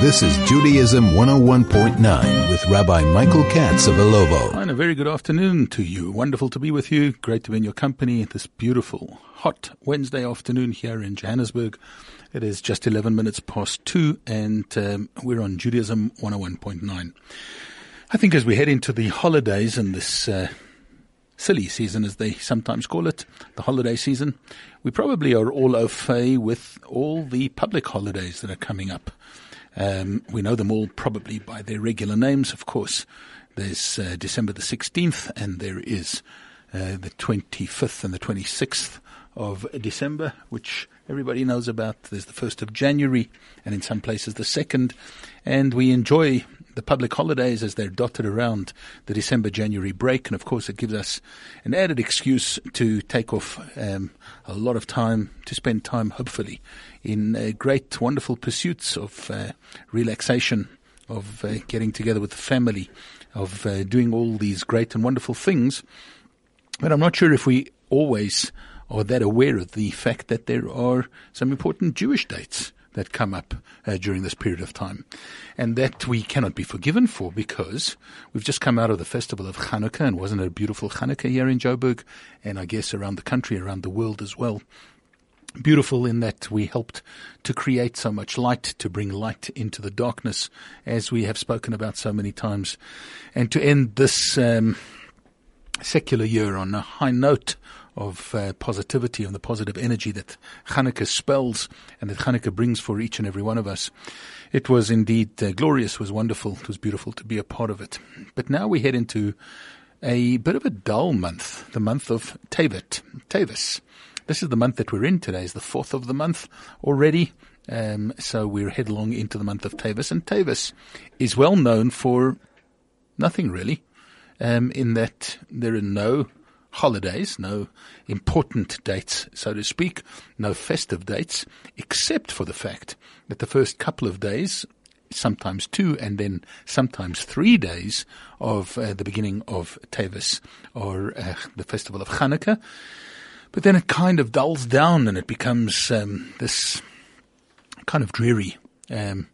This is Judaism 101.9 with Rabbi Michael Katz of Illovo. And a very good afternoon to you. Wonderful to be with you. Great to be in your company this beautiful, hot Wednesday afternoon here in Johannesburg. It is just 11 minutes past two, and um, we're on Judaism 101.9. I think as we head into the holidays and this uh, silly season, as they sometimes call it, the holiday season, we probably are all au fait with all the public holidays that are coming up. Um, we know them all probably by their regular names, of course. There's uh, December the 16th, and there is uh, the 25th and the 26th of December, which everybody knows about. There's the 1st of January, and in some places the 2nd. And we enjoy the public holidays as they're dotted around the December January break. And of course, it gives us an added excuse to take off um, a lot of time, to spend time, hopefully, in uh, great, wonderful pursuits of uh, relaxation, of uh, getting together with the family, of uh, doing all these great and wonderful things. But I'm not sure if we always are that aware of the fact that there are some important Jewish dates that come up uh, during this period of time. And that we cannot be forgiven for because we've just come out of the festival of Hanukkah and wasn't it a beautiful Hanukkah here in Joburg and I guess around the country, around the world as well. Beautiful in that we helped to create so much light, to bring light into the darkness, as we have spoken about so many times, and to end this um, secular year on a high note of uh, positivity and the positive energy that Hanukkah spells and that Hanukkah brings for each and every one of us. It was indeed uh, glorious, was wonderful, it was beautiful to be a part of it. But now we head into a bit of a dull month, the month of Tevet, Tevis. This is the month that we're in today, is the fourth of the month already. Um, so we're headlong into the month of Tevis, and Tevis is well known for nothing really, um, in that there are no holidays, no important dates, so to speak, no festive dates, except for the fact that the first couple of days, sometimes two and then sometimes three days of uh, the beginning of Tevis or uh, the festival of Hanukkah, but then it kind of dulls down and it becomes um, this kind of dreary, um,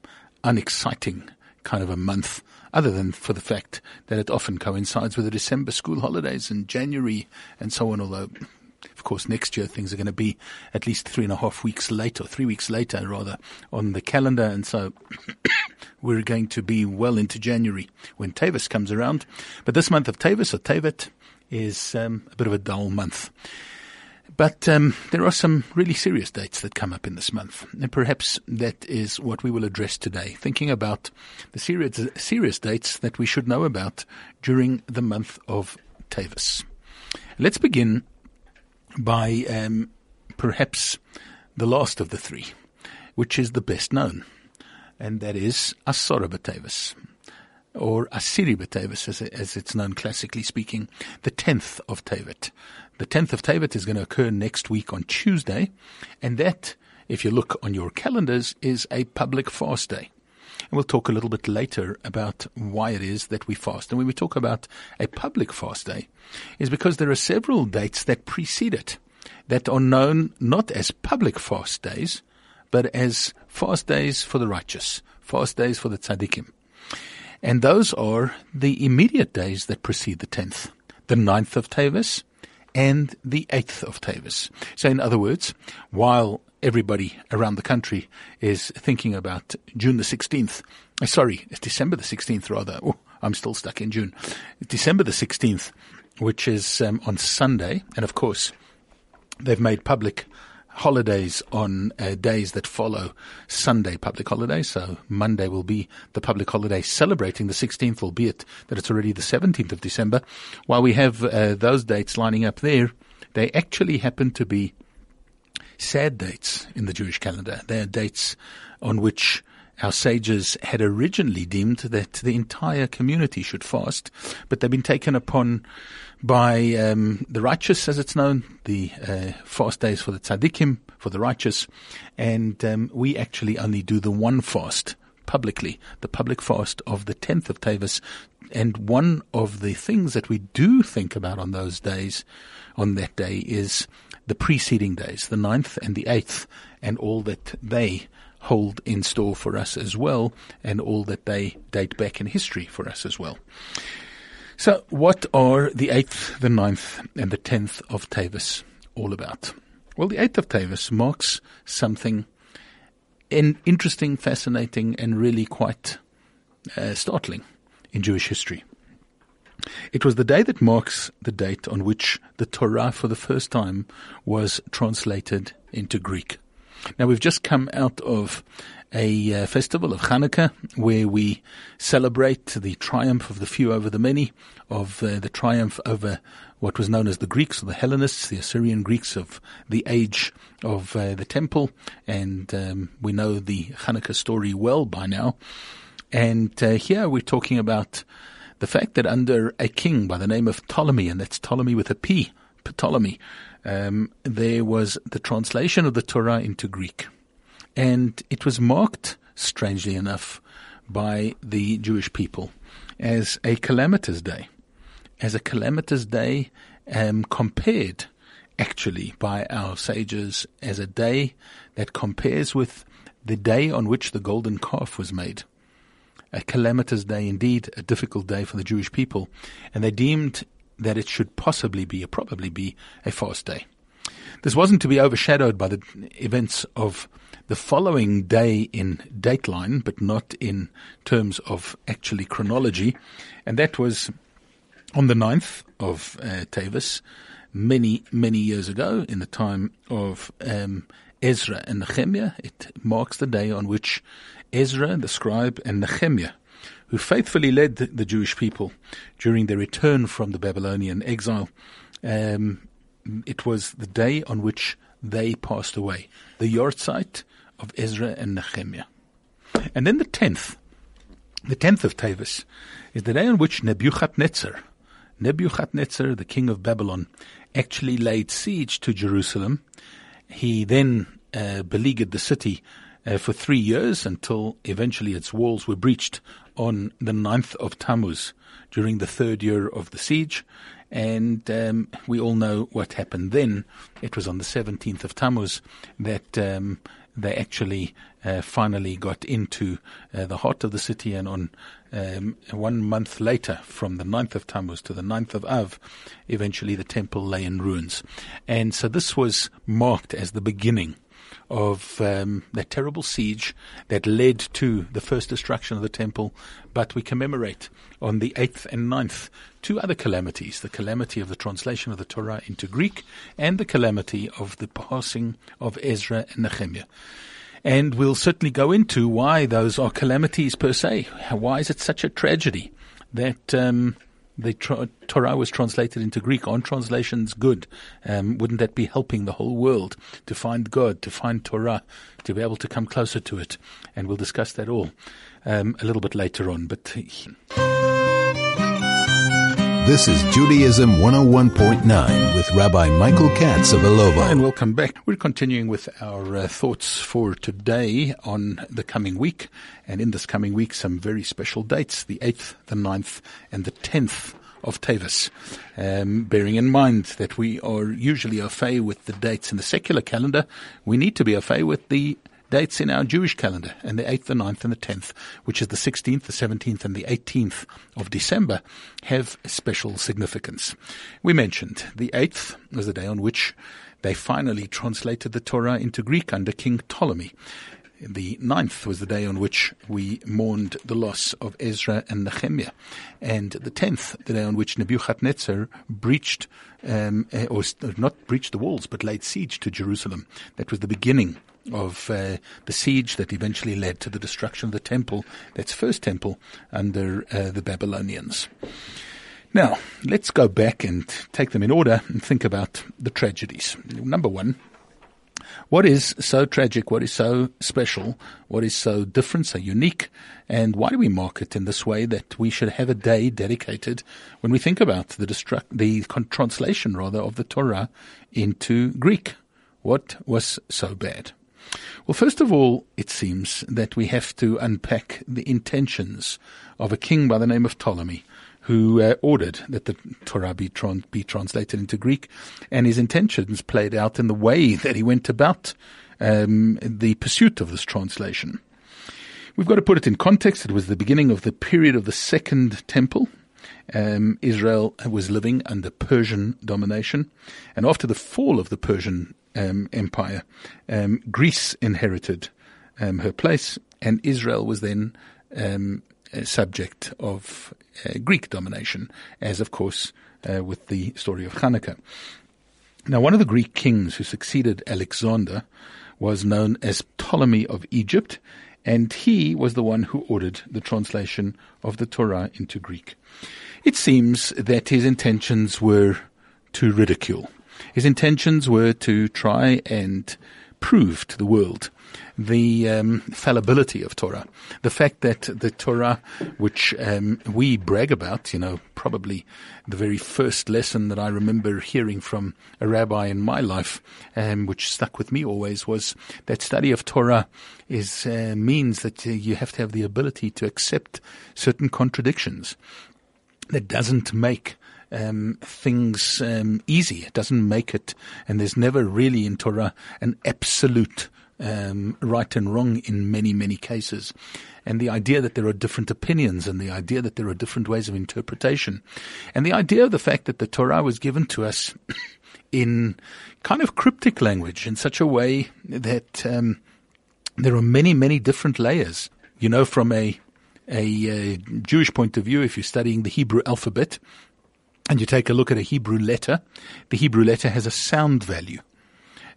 unexciting kind of a month other than for the fact that it often coincides with the December school holidays and January and so on, although of course, next year things are going to be at least three and a half weeks later, three weeks later rather, on the calendar. And so we're going to be well into January when Tavis comes around. But this month of Tavis or Tavet is um, a bit of a dull month. But um, there are some really serious dates that come up in this month, and perhaps that is what we will address today, thinking about the serious, serious dates that we should know about during the month of Tavis. Let's begin by um, perhaps the last of the three, which is the best known, and that is Asara B'Tavis or Asiri B'Tavis, as, as, it's known classically speaking, the 10th of Tevet. The 10th of Tevet is going to occur next week on Tuesday, and that, if you look on your calendars, is a public fast day. And we'll talk a little bit later about why it is that we fast. And when we talk about a public fast day, is because there are several dates that precede it that are known not as public fast days, but as fast days for the righteous, fast days for the tzaddikim. And those are the immediate days that precede the 10th, the 9th of Tavis and the 8th of Tavis. So in other words, while everybody around the country is thinking about June the 16th, uh, sorry, it's December the 16th rather. Oh, I'm still stuck in June. December the 16th, which is um, on Sunday. And of course, they've made public holidays on uh, days that follow Sunday public holiday. So Monday will be the public holiday celebrating the 16th, albeit that it's already the 17th of December. While we have uh, those dates lining up there, they actually happen to be sad dates in the Jewish calendar. They are dates on which our sages had originally deemed that the entire community should fast, but they've been taken upon by um, the righteous, as it's known, the uh, fast days for the tzaddikim, for the righteous, and um, we actually only do the one fast publicly, the public fast of the 10th of Tavis. And one of the things that we do think about on those days, on that day, is the preceding days, the 9th and the 8th, and all that they hold in store for us as well, and all that they date back in history for us as well. So, what are the 8th, the 9th, and the 10th of Tavis all about? Well, the 8th of Tavis marks something in interesting, fascinating, and really quite uh, startling in Jewish history. It was the day that marks the date on which the Torah for the first time was translated into Greek. Now we've just come out of a uh, festival of Hanukkah where we celebrate the triumph of the few over the many, of uh, the triumph over what was known as the Greeks or the Hellenists, the Assyrian Greeks of the age of uh, the temple. And um, we know the Hanukkah story well by now. And uh, here we're talking about the fact that under a king by the name of Ptolemy, and that's Ptolemy with a P, Ptolemy, um, there was the translation of the Torah into Greek. And it was marked, strangely enough, by the Jewish people as a calamitous day. As a calamitous day um, compared, actually, by our sages as a day that compares with the day on which the golden calf was made a calamitous day indeed, a difficult day for the Jewish people, and they deemed that it should possibly be, or probably be, a fast day. This wasn't to be overshadowed by the events of the following day in dateline, but not in terms of actually chronology, and that was on the 9th of uh, Tavis, many, many years ago, in the time of um, Ezra and Nehemiah. It marks the day on which Ezra, the scribe, and Nehemiah, who faithfully led the Jewish people during their return from the Babylonian exile. Um, it was the day on which they passed away, the yahrzeit of Ezra and Nehemiah. And then the tenth, the tenth of Tavis, is the day on which Nebuchadnezzar, Nebuchadnezzar, the king of Babylon, actually laid siege to Jerusalem. He then uh, beleaguered the city uh, for three years until eventually its walls were breached on the 9th of Tammuz during the third year of the siege. And um, we all know what happened then. It was on the 17th of Tammuz that um, they actually uh, finally got into uh, the heart of the city. And on um, one month later, from the 9th of Tammuz to the 9th of Av, eventually the temple lay in ruins. And so this was marked as the beginning of um, that terrible siege that led to the first destruction of the temple. But we commemorate on the 8th and 9th two other calamities the calamity of the translation of the Torah into Greek and the calamity of the passing of Ezra and Nehemiah. And we'll certainly go into why those are calamities per se. Why is it such a tragedy that um, the Torah was translated into Greek. On translations, good. Um, wouldn't that be helping the whole world to find God, to find Torah, to be able to come closer to it? And we'll discuss that all um, a little bit later on. But. This is Judaism 101.9 with Rabbi Michael Katz of Illovo. And welcome back. We're continuing with our uh, thoughts for today on the coming week. And in this coming week, some very special dates the 8th, the 9th, and the 10th of Tavis. Um, bearing in mind that we are usually au fait with the dates in the secular calendar, we need to be au fait with the dates in our Jewish calendar, and the 8th, the 9th, and the 10th, which is the 16th, the 17th, and the 18th of December, have special significance. We mentioned the 8th was the day on which they finally translated the Torah into Greek under King Ptolemy. The 9th was the day on which we mourned the loss of Ezra and Nehemiah. And the 10th, the day on which Nebuchadnezzar breached, um, eh, or not breached the walls, but laid siege to Jerusalem. That was the beginning of uh, the siege that eventually led to the destruction of the temple, that's first temple, under uh, the Babylonians. Now, let's go back and take them in order and think about the tragedies. Number one, what is so tragic? What is so special? What is so different, so unique? And why do we mark it in this way that we should have a day dedicated when we think about the, destruct, the translation rather of the Torah into Greek? What was so bad? Well, first of all, it seems that we have to unpack the intentions of a king by the name of Ptolemy, who uh, ordered that the Torah be, be translated into Greek, and his intentions played out in the way that he went about um, the pursuit of this translation. We've got to put it in context. It was the beginning of the period of the Second Temple. Um, Israel was living under Persian domination. And after the fall of the Persian um, Empire, um, Greece inherited um, her place, and Israel was then um, subject of uh, Greek domination, as of course uh, with the story of Hanukkah. Now, one of the Greek kings who succeeded Alexander was known as Ptolemy of Egypt, and he was the one who ordered the translation of the Torah into Greek. It seems that his intentions were to ridicule. His intentions were to try and prove to the world the um, fallibility of Torah, the fact that the Torah, which um, we brag about, you know, probably the very first lesson that I remember hearing from a rabbi in my life, um, which stuck with me always, was that study of Torah is uh, means that uh, you have to have the ability to accept certain contradictions. That doesn't make um, things um, easy. It doesn't make it, and there's never really in Torah an absolute um, right and wrong in many, many cases. And the idea that there are different opinions and the idea that there are different ways of interpretation. And the idea of the fact that the Torah was given to us in kind of cryptic language in such a way that um, there are many, many different layers. You know, from a, a, a Jewish point of view, if you're studying the Hebrew alphabet, and you take a look at a Hebrew letter, the Hebrew letter has a sound value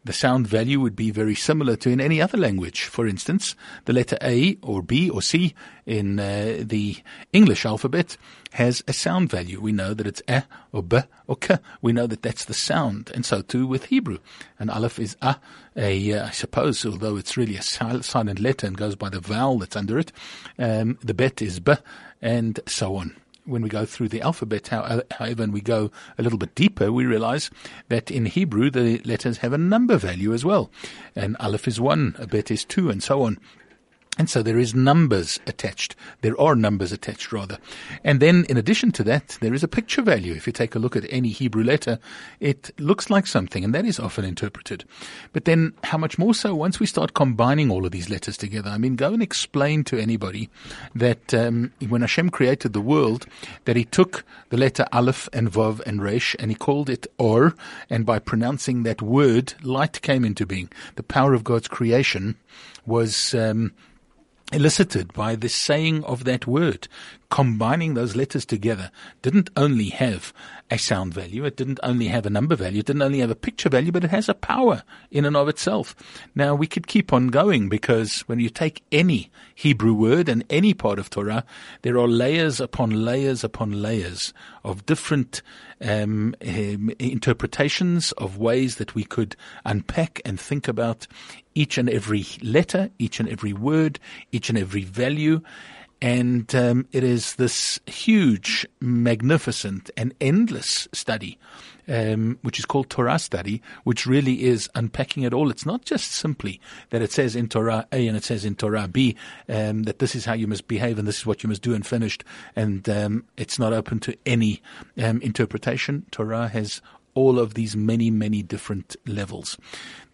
the sound value would be very similar to in any other language. For instance, the letter A or B or C in uh, the English alphabet has a sound value. We know that it's A or B or K. We know that that's the sound. And so too with Hebrew. An aleph is A, a, uh, I suppose, although it's really a silent letter and goes by the vowel that's under it. Um, the bet is B and so on when we go through the alphabet, however, and we go a little bit deeper, we realize that in Hebrew the letters have a number value as well. And Aleph is one, a bet is two, and so on. And so there is numbers attached. There are numbers attached rather. And then in addition to that, there is a picture value. If you take a look at any Hebrew letter, it looks like something and that is often interpreted. But then how much more so once we start combining all of these letters together? I mean, go and explain to anybody that um, when Hashem created the world, that he took the letter Aleph and Vav and Resh and he called it Or. And by pronouncing that word, light came into being. The power of God's creation was, um, elicited by the saying of that word. Combining those letters together didn't only have a sound value, it didn't only have a number value, it didn't only have a picture value, but it has a power in and of itself. Now we could keep on going because when you take any Hebrew word and any part of Torah, there are layers upon layers upon layers of different um, um, interpretations of ways that we could unpack and think about each and every letter, each and every word, each and every value. And um, it is this huge, magnificent, and endless study um, which is called Torah study, which really is unpacking it all. It's not just simply that it says in Torah A and it says in Torah B um, that this is how you must behave and this is what you must do and finished, and um, it's not open to any um, interpretation. Torah has all of these many, many different levels.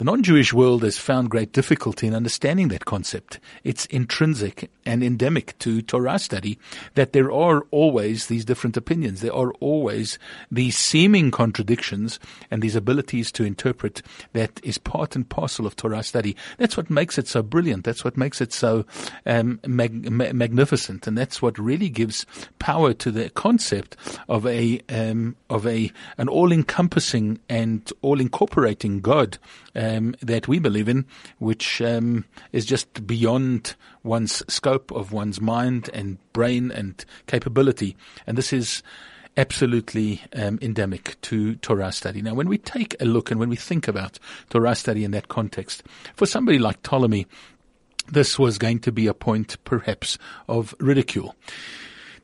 The non-Jewish world has found great difficulty in understanding that concept. It's intrinsic and endemic to Torah study that there are always these different opinions. There are always these seeming contradictions and these abilities to interpret that is part and parcel of Torah study. That's what makes it so brilliant. That's what makes it so um, mag- ma- magnificent, and that's what really gives power to the concept of a um, of a an all-encompassing and all-incorporating God um, that we believe in, which um, is just beyond one's scope of one's mind and brain and capability. And this is absolutely um, endemic to Torah study. Now, when we take a look and when we think about Torah study in that context, for somebody like Ptolemy, this was going to be a point perhaps of ridicule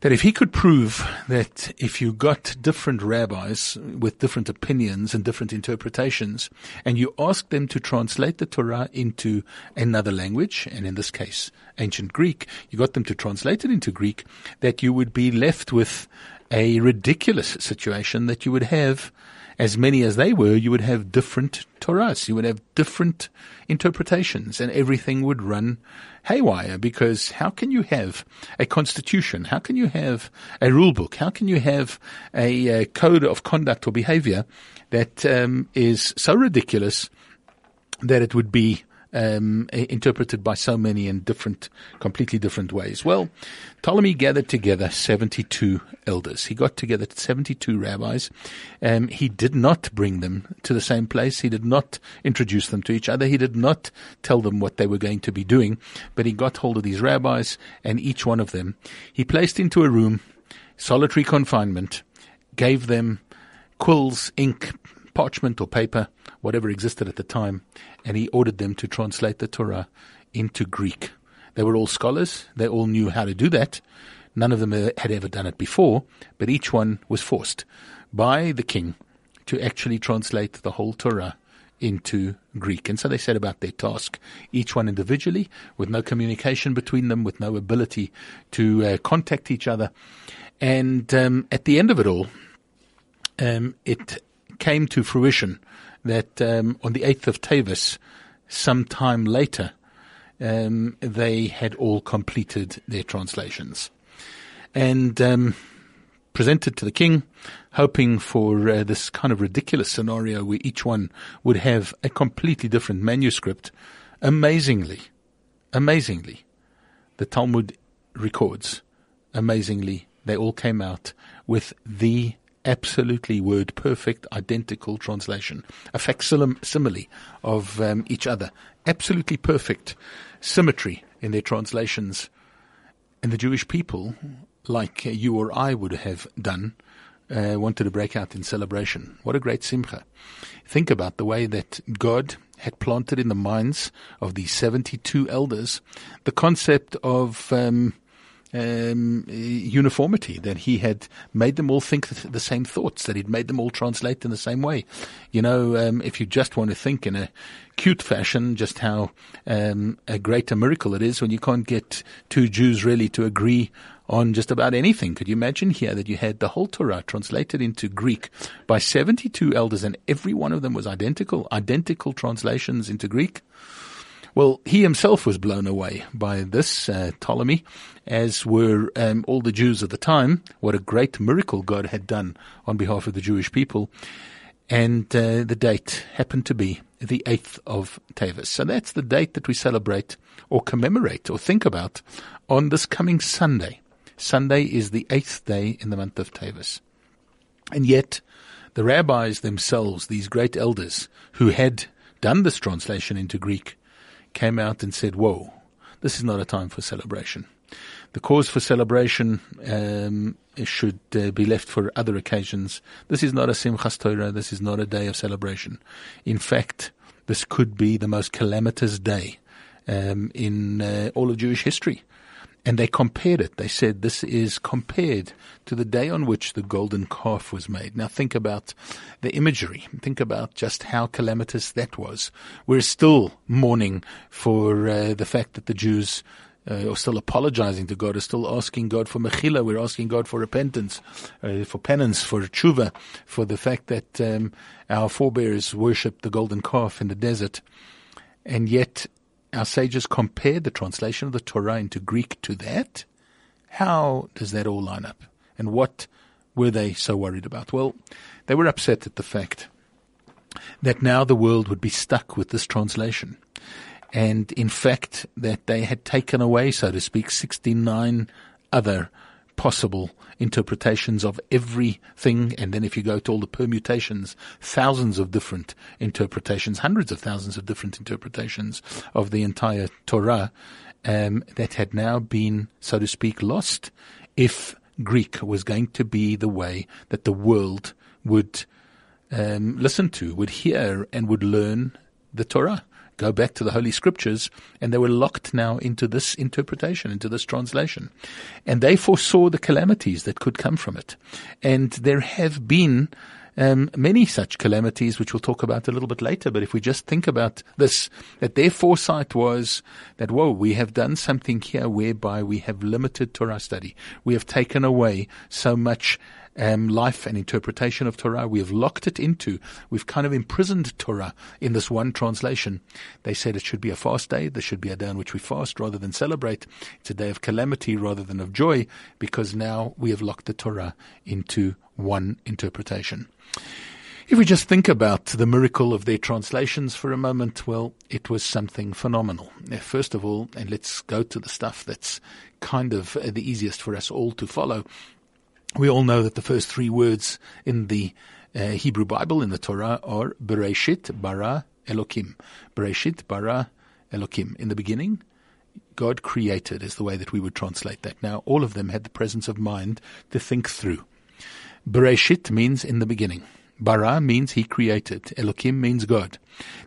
that if he could prove that if you got different rabbis with different opinions and different interpretations, and you asked them to translate the Torah into another language, and in this case, ancient Greek, you got them to translate it into Greek, that you would be left with a ridiculous situation that you would have as many as they were, you would have different Torahs. You would have different interpretations and everything would run haywire because how can you have a constitution? How can you have a rule book? How can you have a, a code of conduct or behavior that um, is so ridiculous that it would be um, interpreted by so many in different, completely different ways. Well, Ptolemy gathered together 72 elders. He got together 72 rabbis. Um, he did not bring them to the same place. He did not introduce them to each other. He did not tell them what they were going to be doing, but he got hold of these rabbis and each one of them he placed into a room, solitary confinement, gave them quills, ink, parchment or paper, whatever existed at the time, and he ordered them to translate the Torah into Greek. They were all scholars. They all knew how to do that. None of them had ever done it before, but each one was forced by the king to actually translate the whole Torah into Greek. And so they set about their task, each one individually, with no communication between them, with no ability to uh, contact each other. And um, at the end of it all, um, it came to fruition that um, on the 8th of Tavis, some time later, um, they had all completed their translations. And um, presented to the king, hoping for uh, this kind of ridiculous scenario where each one would have a completely different manuscript. Amazingly, amazingly, the Talmud records, amazingly, they all came out with the absolutely word perfect, identical translation, a facsimile of um, each other, absolutely perfect symmetry in their translations. And the Jewish people, like you or I would have done, uh, wanted to break out in celebration. What a great simcha. Think about the way that God had planted in the minds of these 72 elders the concept of um, um, uniformity, that he had made them all think the same thoughts, that he'd made them all translate in the same way. You know, um, if you just want to think in a cute fashion, just how um, a great a miracle it is when you can't get two Jews really to agree on just about anything. Could you imagine here that you had the whole Torah translated into Greek by 72 elders and every one of them was identical, identical translations into Greek? Well, he himself was blown away by this uh, Ptolemy, as were um, all the Jews of the time. What a great miracle God had done on behalf of the Jewish people. And uh, the date happened to be the 8th of Tavis. So that's the date that we celebrate or commemorate or think about on this coming Sunday. Sunday is the eighth day in the month of Tavis. And yet, the rabbis themselves, these great elders who had done this translation into Greek, came out and said, whoa, this is not a time for celebration. The cause for celebration um, should uh, be left for other occasions. This is not a Simchas Torah. This is not a day of celebration. In fact, this could be the most calamitous day um, in uh, all of Jewish history. And they compared it. They said this is compared to the day on which the golden calf was made. Now think about the imagery. Think about just how calamitous that was. We're still mourning for uh, the fact that the Jews uh, are still apologizing to God, are still asking God for mechila. We're asking God for repentance, uh, for penance, for tshuva, for the fact that um, our forebears worshipped the golden calf in the desert. And yet our sages compared the translation of the Torah into Greek to that. How does that all line up? And what were they so worried about? Well, they were upset at the fact that now the world would be stuck with this translation. And in fact, that they had taken away, so to speak, 69 other possible interpretations of everything. And then if you go to all the permutations, thousands of different interpretations, hundreds of thousands of different interpretations of the entire Torah, um, that had now been, so to speak, lost if Greek was going to be the way that the world would um, listen to, would hear, and would learn the Torah go back to the Holy Scriptures, and they were locked now into this interpretation, into this translation. And they foresaw the calamities that could come from it. And there have been um, many such calamities, which we'll talk about a little bit later. But if we just think about this, that their foresight was that, whoa, we have done something here whereby we have limited Torah study. We have taken away so much um, life and interpretation of Torah. We have locked it into, we've kind of imprisoned Torah in this one translation. They said it should be a fast day. There should be a day on which we fast rather than celebrate. It's a day of calamity rather than of joy because now we have locked the Torah into one interpretation. If we just think about the miracle of their translations for a moment, well, it was something phenomenal. First of all, and let's go to the stuff that's kind of the easiest for us all to follow. We all know that the first three words in the uh, Hebrew Bible, in the Torah, are Bereshit, Bara, Elokim. Bereshit, Bara, Elokim. In the beginning, God created is the way that we would translate that. Now, all of them had the presence of mind to think through. Bereshit means in the beginning. Bara means he created. Elokim means God.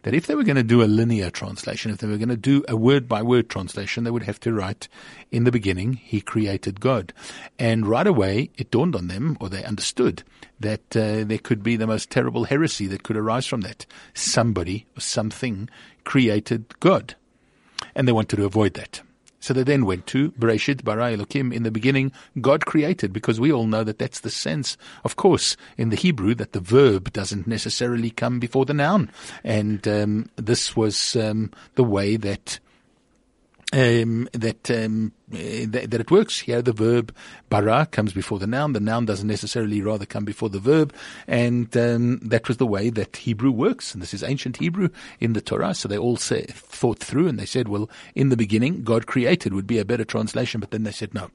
That if they were going to do a linear translation, if they were going to do a word by word translation, they would have to write, in the beginning, he created God. And right away, it dawned on them, or they understood, that uh, there could be the most terrible heresy that could arise from that. Somebody or something created God. And they wanted to avoid that. So they then went to Bereshit bara Elokim. In the beginning, God created, because we all know that that's the sense, of course, in the Hebrew, that the verb doesn't necessarily come before the noun. And um, this was um, the way that um, that, um, uh, that, that it works. Here, the verb bara comes before the noun. The noun doesn't necessarily rather come before the verb, and um, that was the way that Hebrew works. And this is ancient Hebrew in the Torah. So they all say, thought through, and they said, "Well, in the beginning, God created" would be a better translation. But then they said, "No,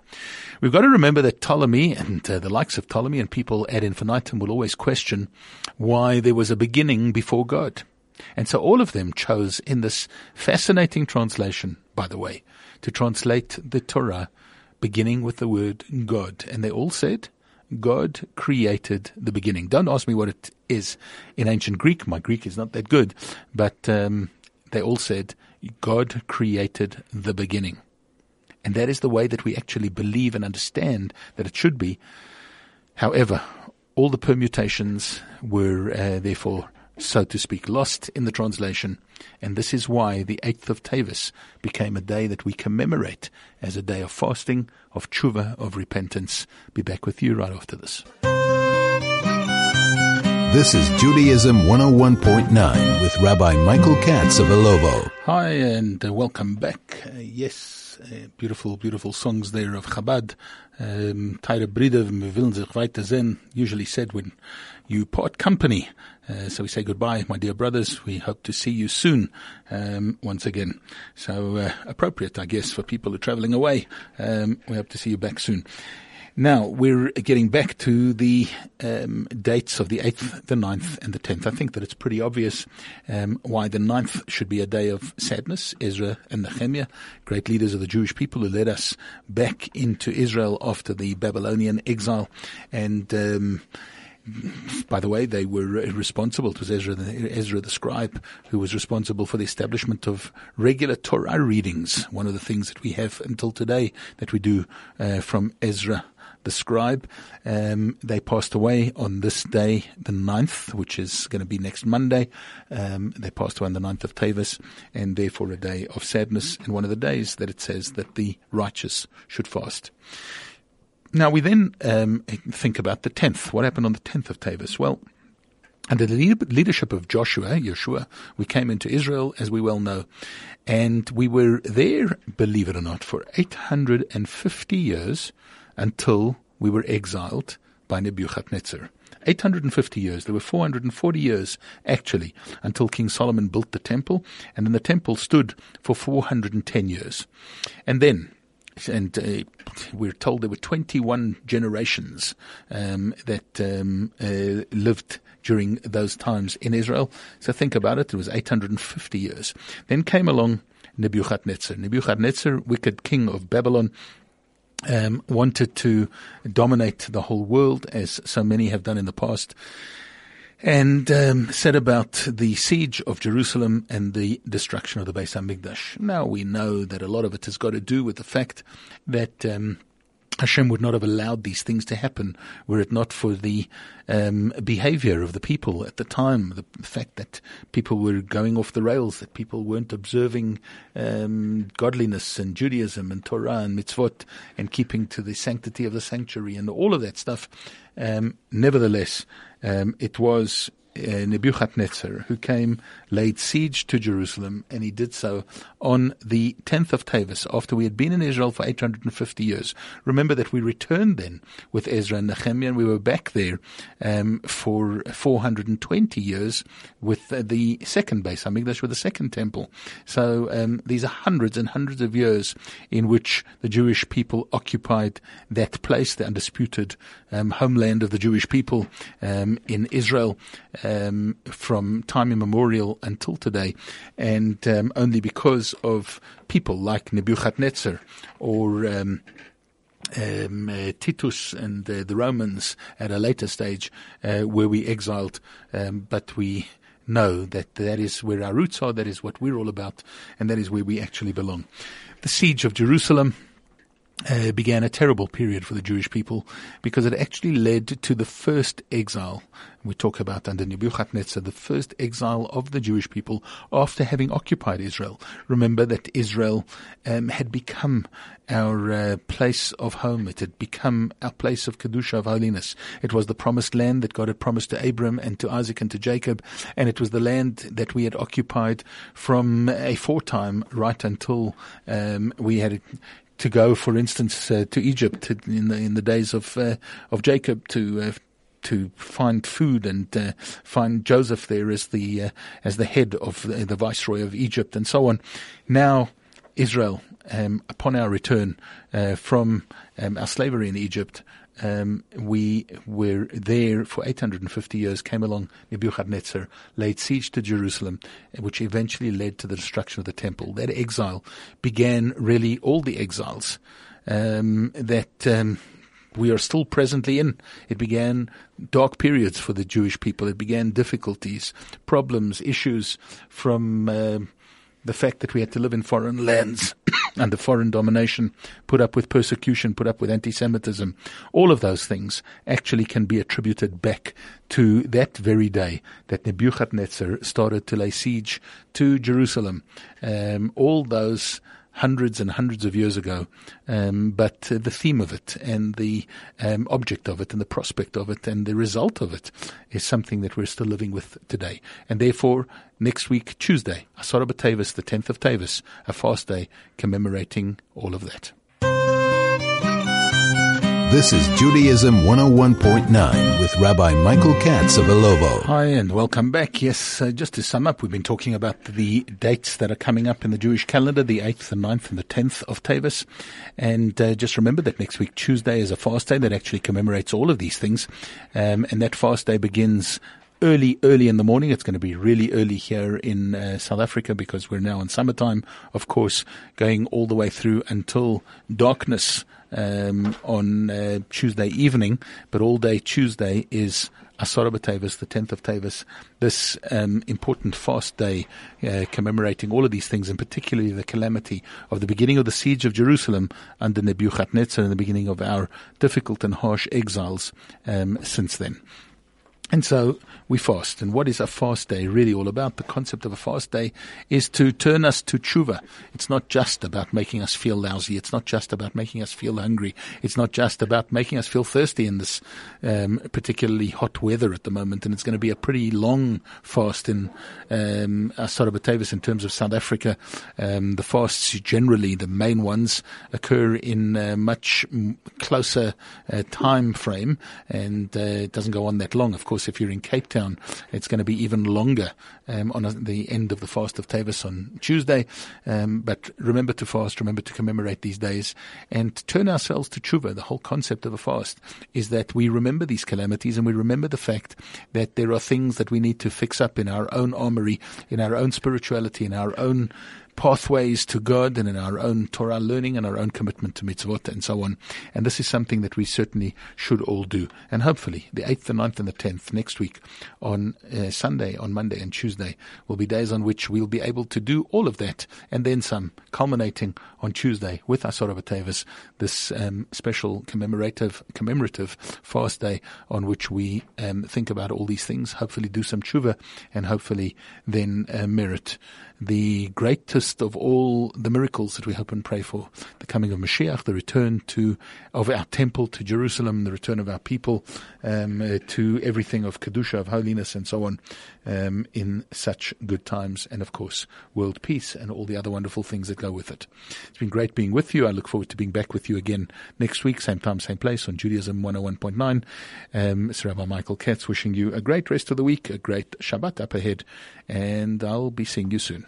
we've got to remember that Ptolemy and uh, the likes of Ptolemy and people ad infinitum will always question why there was a beginning before God." And so all of them chose in this fascinating translation, by the way, to translate the Torah beginning with the word God. And they all said, God created the beginning. Don't ask me what it is in ancient Greek. My Greek is not that good. But um, they all said, God created the beginning. And that is the way that we actually believe and understand that it should be. However, all the permutations were uh, therefore so to speak, lost in the translation. And this is why the 8th of Tavis became a day that we commemorate as a day of fasting, of tshuva, of repentance. Be back with you right after this. This is Judaism 101.9 with Rabbi Michael Katz of Illovo. Hi, and uh, welcome back. Uh, yes, uh, beautiful, beautiful songs there of Chabad. Um, Teire Bride, wir willen sich weiter sehen, usually said when you part company. Uh, so we say goodbye, my dear brothers. We hope to see you soon um, once again. So uh, appropriate, I guess, for people who are traveling away. Um, we hope to see you back soon. Now, we're getting back to the um, dates of the 8th, the 9th, and the 10th. I think that it's pretty obvious um, why the 9th should be a day of sadness. Ezra and Nehemiah, great leaders of the Jewish people who led us back into Israel after the Babylonian exile. And um, by the way, they were responsible. It was Ezra the, Ezra the scribe who was responsible for the establishment of regular Torah readings. One of the things that we have until today that we do uh, from Ezra the scribe. Um, they passed away on this day, the 9th, which is going to be next Monday. Um, they passed away on the 9th of Tavis, and therefore a day of sadness, and one of the days that it says that the righteous should fast. Now we then um, think about the 10th. What happened on the 10th of Tavis? Well, under the leadership of Joshua, Yeshua, we came into Israel, as we well know, and we were there, believe it or not, for 850 years until we were exiled by Nebuchadnezzar. 850 years. There were 440 years, actually, until King Solomon built the temple, and then the temple stood for 410 years. And then, and uh, we're told there were 21 generations um, that um, uh, lived during those times in Israel. So think about it, it was 850 years. Then came along Nebuchadnezzar. Nebuchadnezzar, wicked king of Babylon, um, wanted to dominate the whole world, as so many have done in the past and um, said about the siege of Jerusalem and the destruction of the Beis Hamikdash. Now we know that a lot of it has got to do with the fact that um, Hashem would not have allowed these things to happen were it not for the um, behavior of the people at the time, the, fact that people were going off the rails, that people weren't observing um, godliness and Judaism and Torah and mitzvot and keeping to the sanctity of the sanctuary and all of that stuff. Um, nevertheless, um, it was uh, Nebuchadnezzar, who came, laid siege to Jerusalem, and he did so on the 10th of Tavis, after we had been in Israel for 850 years. Remember that we returned then with Ezra and Nehemiah, and we were back there um, for 420 years with uh, the second Beis Hamikdash, with the second temple. So um, these are hundreds and hundreds of years in which the Jewish people occupied that place, the undisputed um, homeland of the Jewish people um, in Israel um, from time immemorial until today, and um, only because of people like Nebuchadnezzar or um, um, uh, Titus and uh, the Romans at a later stage uh, where we exiled, um, but we know that that is where our roots are, that is what we're all about, and that is where we actually belong. The siege of Jerusalem uh, began a terrible period for the Jewish people because it actually led to the first exile. We talk about under Nebuchadnezzar, the first exile of the Jewish people after having occupied Israel. Remember that Israel um, had become our uh, place of home. It had become our place of kedusha of holiness. It was the promised land that God had promised to Abram and to Isaac and to Jacob, and it was the land that we had occupied from a foretime right until um, we had to go, for instance, uh, to Egypt in the in the days of uh, of Jacob to uh, to find food and uh, find Joseph there as the uh, as the head of the, the, viceroy of Egypt and so on. Now, Israel, um, upon our return uh, from um, our slavery in Egypt, um, we were there for 850 years, came along Nebuchadnezzar, laid siege to Jerusalem, which eventually led to the destruction of the temple. That exile began really all the exiles um, that um, we are still presently in. It began dark periods for the Jewish people. It began difficulties, problems, issues from uh, the fact that we had to live in foreign lands under foreign domination, put up with persecution, put up with anti-Semitism, all of those things actually can be attributed back to that very day that Nebuchadnezzar started to lay siege to Jerusalem. Um, all those hundreds and hundreds of years ago. Um, but uh, the theme of it and the um, object of it and the prospect of it and the result of it is something that we're still living with today. And therefore, next week, Tuesday, Asara B'Tavis, the 10th of Tavis, a fast day commemorating all of that. This is Judaism 101.9 with Rabbi Michael Katz of Illovo. Hi, and welcome back. Yes, uh, just to sum up, we've been talking about the dates that are coming up in the Jewish calendar, the 8th, the 9th, and the 10th of Tavis. And uh, just remember that next week, Tuesday, is a fast day that actually commemorates all of these things. Um, and that fast day begins early, early in the morning. It's going to be really early here in uh, South Africa because we're now in summertime, of course, going all the way through until darkness um, on uh, Tuesday evening, but all day Tuesday is Asara B'Tavis, the 10th of Tavis, this um, important fast day uh, commemorating all of these things, and particularly the calamity of the beginning of the siege of Jerusalem under Nebuchadnezzar and the beginning of our difficult and harsh exiles um, since then. And so we fast. And what is a fast day really all about? The concept of a fast day is to turn us to tshuva. It's not just about making us feel lousy. It's not just about making us feel hungry. It's not just about making us feel thirsty in this um, particularly hot weather at the moment. And it's going to be a pretty long fast in um, Asara in terms of South Africa. Um, the fasts generally, the main ones, occur in a much closer uh, time frame, and uh, it doesn't go on that long. Of course, if you're in Cape Town, it's going to be even longer um, on the end of the fast of Tavis on Tuesday. Um, but remember to fast, remember to commemorate these days, and turn ourselves to tshuva. The whole concept of a fast is that we remember these calamities and we remember the fact that there are things that we need to fix up in our own armory, in our own spirituality, in our own pathways to God and in our own Torah learning and our own commitment to mitzvot and so on. And this is something that we certainly should all do. And hopefully the 8th, the 9th and the 10th next week on uh, Sunday, on Monday and Tuesday will be days on which we'll be able to do all of that and then some, culminating on Tuesday with Asara B'Tevis, this um, special commemorative, commemorative fast day on which we um, think about all these things, hopefully do some tshuva and hopefully then uh, merit the greatest of all the miracles that we hope and pray for, the coming of Mashiach, the return to of our temple to Jerusalem, the return of our people um, uh, to everything of kedusha, of holiness, and so on, um, in such good times, and of course, world peace and all the other wonderful things that go with it. It's been great being with you. I look forward to being back with you again next week, same time, same place on Judaism 101.9. Um, Sir Rabbi Michael Katz wishing you a great rest of the week, a great Shabbat up ahead, and I'll be seeing you soon.